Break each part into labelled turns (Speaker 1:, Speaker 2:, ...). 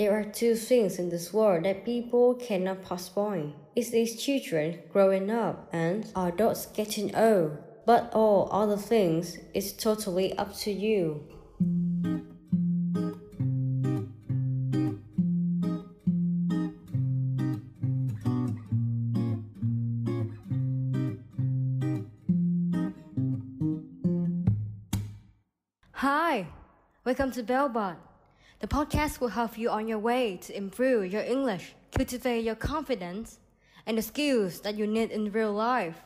Speaker 1: There are two things in this world that people cannot postpone. It's these children growing up and adults getting old. But all other things is totally up to you. Hi, welcome to Bellbot. The podcast will help you on your way to improve your English, cultivate your confidence, and the skills that you need in real life,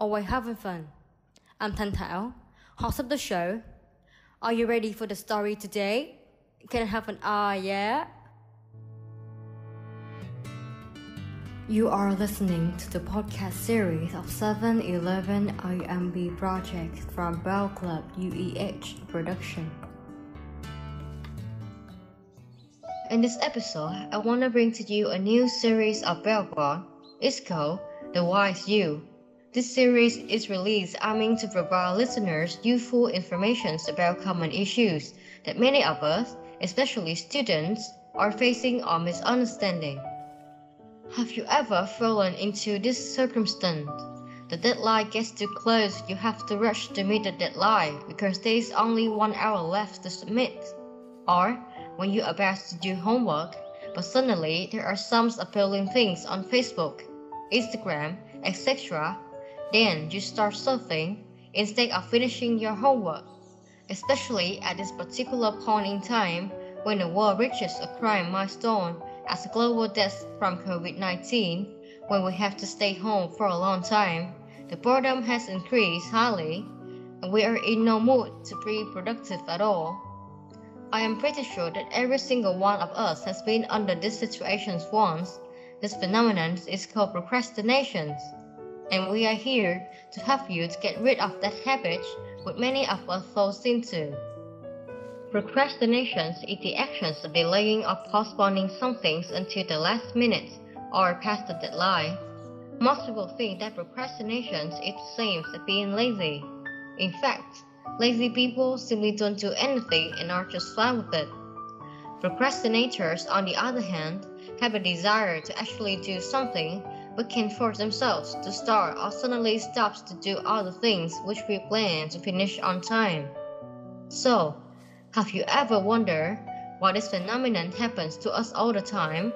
Speaker 1: or while having fun. I'm Tan Thảo, host of the show. Are you ready for the story today? Can I have an ah yeah? You are listening to the podcast series of 7-Eleven IMB project from Bell Club UEH production. In this episode, I want to bring to you a new series of Bellbot. It's called The Wise You. This series is released aiming to provide listeners useful information about common issues that many of us, especially students, are facing or misunderstanding. Have you ever fallen into this circumstance? The deadline gets too close, you have to rush to meet the deadline because there is only one hour left to submit. Or when you're about to do homework, but suddenly there are some appealing things on Facebook, Instagram, etc. Then you start surfing instead of finishing your homework, especially at this particular point in time when the world reaches a crime milestone as a global death from COVID 19, when we have to stay home for a long time, the boredom has increased highly, and we are in no mood to be productive at all. I am pretty sure that every single one of us has been under this situation once. This phenomenon is called procrastination, and we are here to help you to get rid of that habit which many of us fall into. Procrastination is the actions of delaying or postponing some things until the last minute or past the deadline. Most people think that procrastination is the same as being lazy. In fact, lazy people simply don't do anything and are just fine with it. Procrastinators, on the other hand, have a desire to actually do something but can force themselves to start or suddenly stops to do all the things which we plan to finish on time. So, have you ever wondered why this phenomenon happens to us all the time?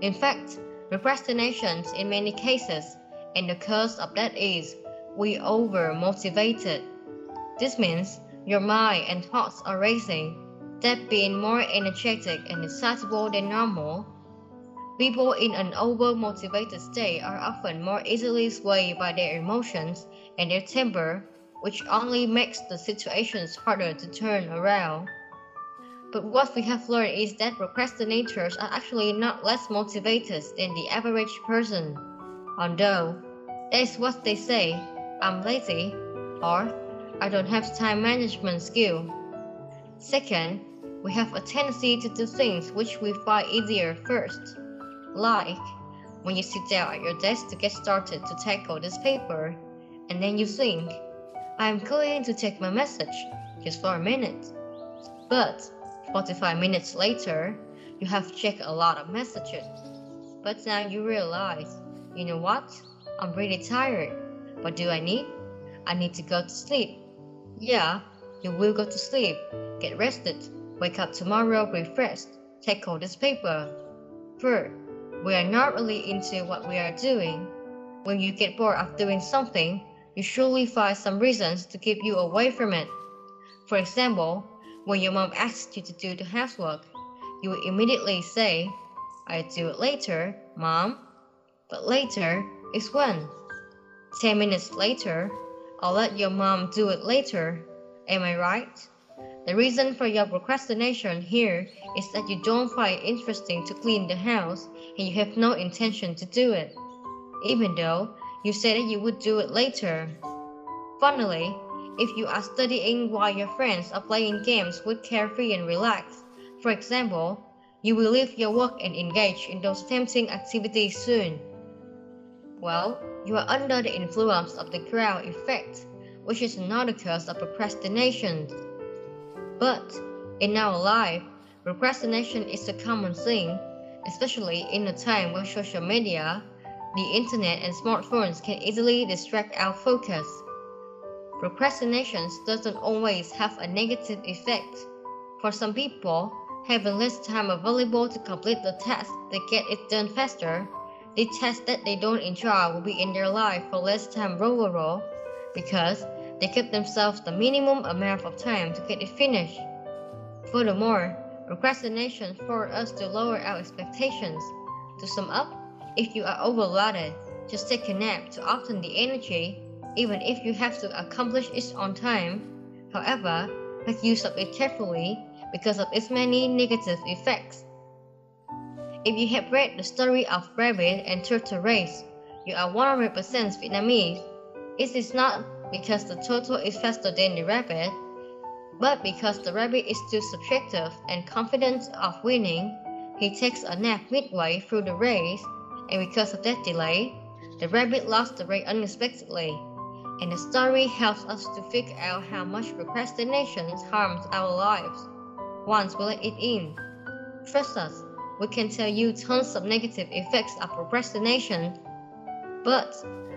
Speaker 1: In fact, procrastination in many cases, and the cause of that is we over motivated. This means your mind and thoughts are racing, that being more energetic and excitable than normal. People in an over motivated state are often more easily swayed by their emotions and their temper which only makes the situations harder to turn around. But what we have learned is that procrastinators are actually not less motivated than the average person. Although, that is what they say, I'm lazy, or I don't have time management skill. Second, we have a tendency to do things which we find easier first. Like, when you sit down at your desk to get started to tackle this paper, and then you think, I'm going to take my message just for a minute. But 45 minutes later, you have checked a lot of messages. But now you realize, you know what? I'm really tired. What do I need? I need to go to sleep. Yeah, you will go to sleep. Get rested. Wake up tomorrow refreshed. Tackle this paper. Third, we are not really into what we are doing. When you get bored of doing something, you surely find some reasons to keep you away from it. For example, when your mom asks you to do the housework, you will immediately say, I'll do it later, mom. But later is when? 10 minutes later, I'll let your mom do it later. Am I right? The reason for your procrastination here is that you don't find it interesting to clean the house and you have no intention to do it. Even though you said that you would do it later. Finally, if you are studying while your friends are playing games with carefree and relaxed, for example, you will leave your work and engage in those tempting activities soon. Well, you are under the influence of the crowd effect, which is another cause of procrastination. But in our life, procrastination is a common thing, especially in a time when social media, the internet, and smartphones can easily distract our focus. Procrastination doesn't always have a negative effect. For some people, having less time available to complete the task, they get it done faster. The tasks that they don't enjoy will be in their life for less time overall because they give themselves the minimum amount of time to get it finished. Furthermore, procrastination forces us to lower our expectations. To sum up, if you are overloaded, just take a nap to often the energy, even if you have to accomplish it on time. However, make use of it carefully because of its many negative effects. If you have read the story of rabbit and turtle race, you are 100% Vietnamese. It is not because the turtle is faster than the rabbit, but because the rabbit is too subjective and confident of winning, he takes a nap midway through the race, and because of that delay, the rabbit lost the race unexpectedly. And the story helps us to figure out how much procrastination harms our lives once we let it in. Trust us, we can tell you tons of negative effects of procrastination. But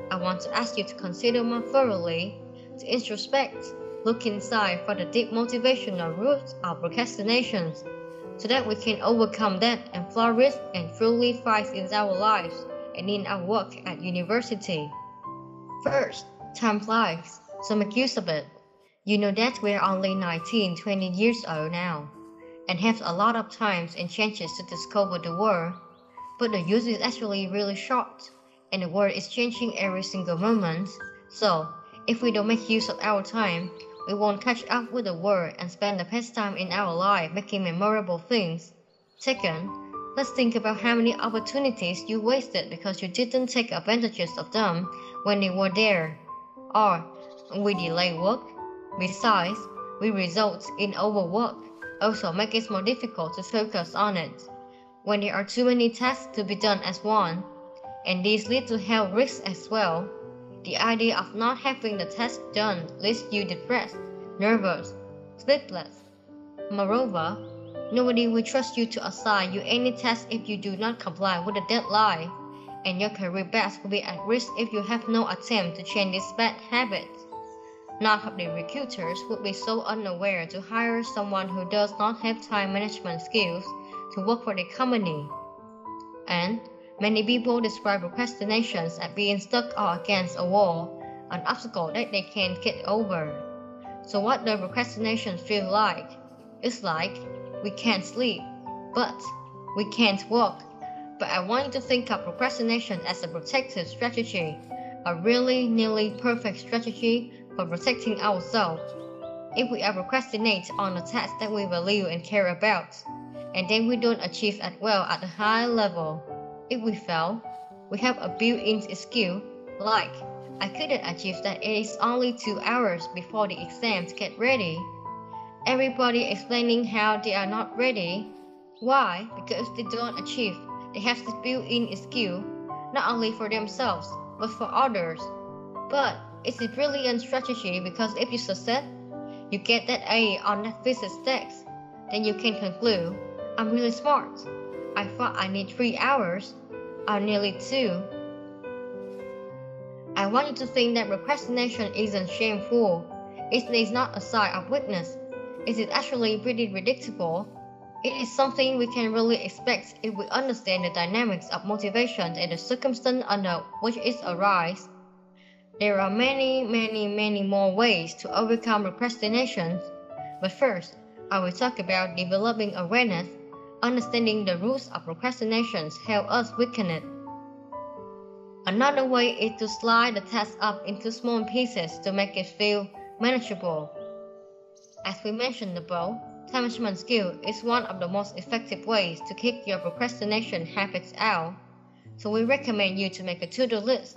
Speaker 1: I want to ask you to consider more thoroughly, to introspect, look inside for the deep motivational roots of procrastinations, so that we can overcome that and flourish and truly thrive in our lives and in our work at university. First, time flies, so make use of it. You know that we're only 19, 20 years old now and have a lot of times and chances to discover the world, but the use is actually really short, and the world is changing every single moment. So, if we don't make use of our time, we won't catch up with the world and spend the best time in our life making memorable things. Second, let's think about how many opportunities you wasted because you didn't take advantages of them when they were there. Or, we delay work. Besides, we result in overwork also make it more difficult to focus on it when there are too many tasks to be done as one, and these lead to health risks as well. The idea of not having the task done leaves you depressed, nervous, sleepless. Moreover, nobody will trust you to assign you any task if you do not comply with the deadline, and your career path will be at risk if you have no attempt to change this bad habit. None of the recruiters would be so unaware to hire someone who does not have time management skills to work for the company. And many people describe procrastinations as being stuck or against a wall, an obstacle that they can't get over. So what does procrastination feel like? It's like we can't sleep, but we can't work. But I want you to think of procrastination as a protective strategy, a really nearly perfect strategy for protecting ourselves. If we are procrastinate on a task that we value and care about, and then we don't achieve it well at a high level, if we fail, we have a built-in skill like I couldn't achieve that it is only two hours before the exams get ready. Everybody explaining how they are not ready. Why? Because they don't achieve. They have this built-in skill, not only for themselves, but for others. But it's a brilliant strategy because if you succeed, you get that A on that physics test. Then you can conclude, I'm really smart. I thought I need three hours, or nearly two. I want you to think that procrastination isn't shameful. It is not a sign of weakness. It is actually pretty predictable. It is something we can really expect if we understand the dynamics of motivation and the circumstance under which it arises. There are many, many, many more ways to overcome procrastination. But first, I will talk about developing awareness. Understanding the roots of procrastination help us weaken it. Another way is to slide the task up into small pieces to make it feel manageable. As we mentioned above, time management skill is one of the most effective ways to kick your procrastination habits out. So we recommend you to make a to-do list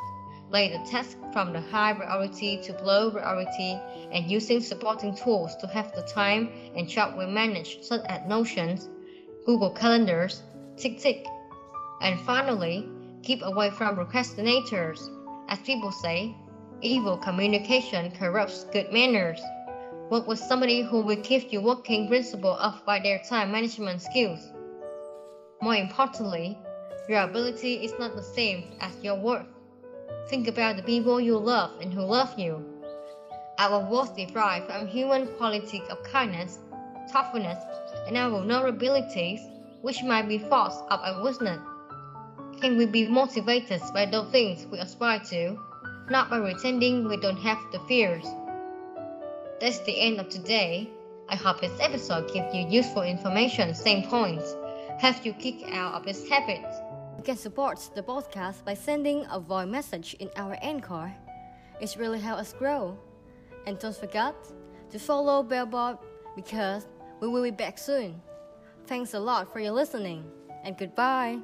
Speaker 1: lay the task from the high priority to low priority, and using supporting tools to have the time and job we manage, such as Notions, Google Calendars, TickTick. And finally, keep away from procrastinators. As people say, evil communication corrupts good manners. Work with somebody who will keep you working principle up by their time management skills. More importantly, your ability is not the same as your worth. Think about the people you love and who love you. Our worth derives from human qualities of kindness, toughness, and our vulnerabilities, which might be faults of weakness. Can we be motivated by the things we aspire to, not by pretending we don't have the fears? That's the end of today. I hope this episode gives you useful information, same points, helps you kick out of this habit.
Speaker 2: You can support the podcast by sending a voice message in our Anchor. It's really helps us grow. And don't forget to follow Bellbot because we will be back soon. Thanks a lot for your listening and goodbye.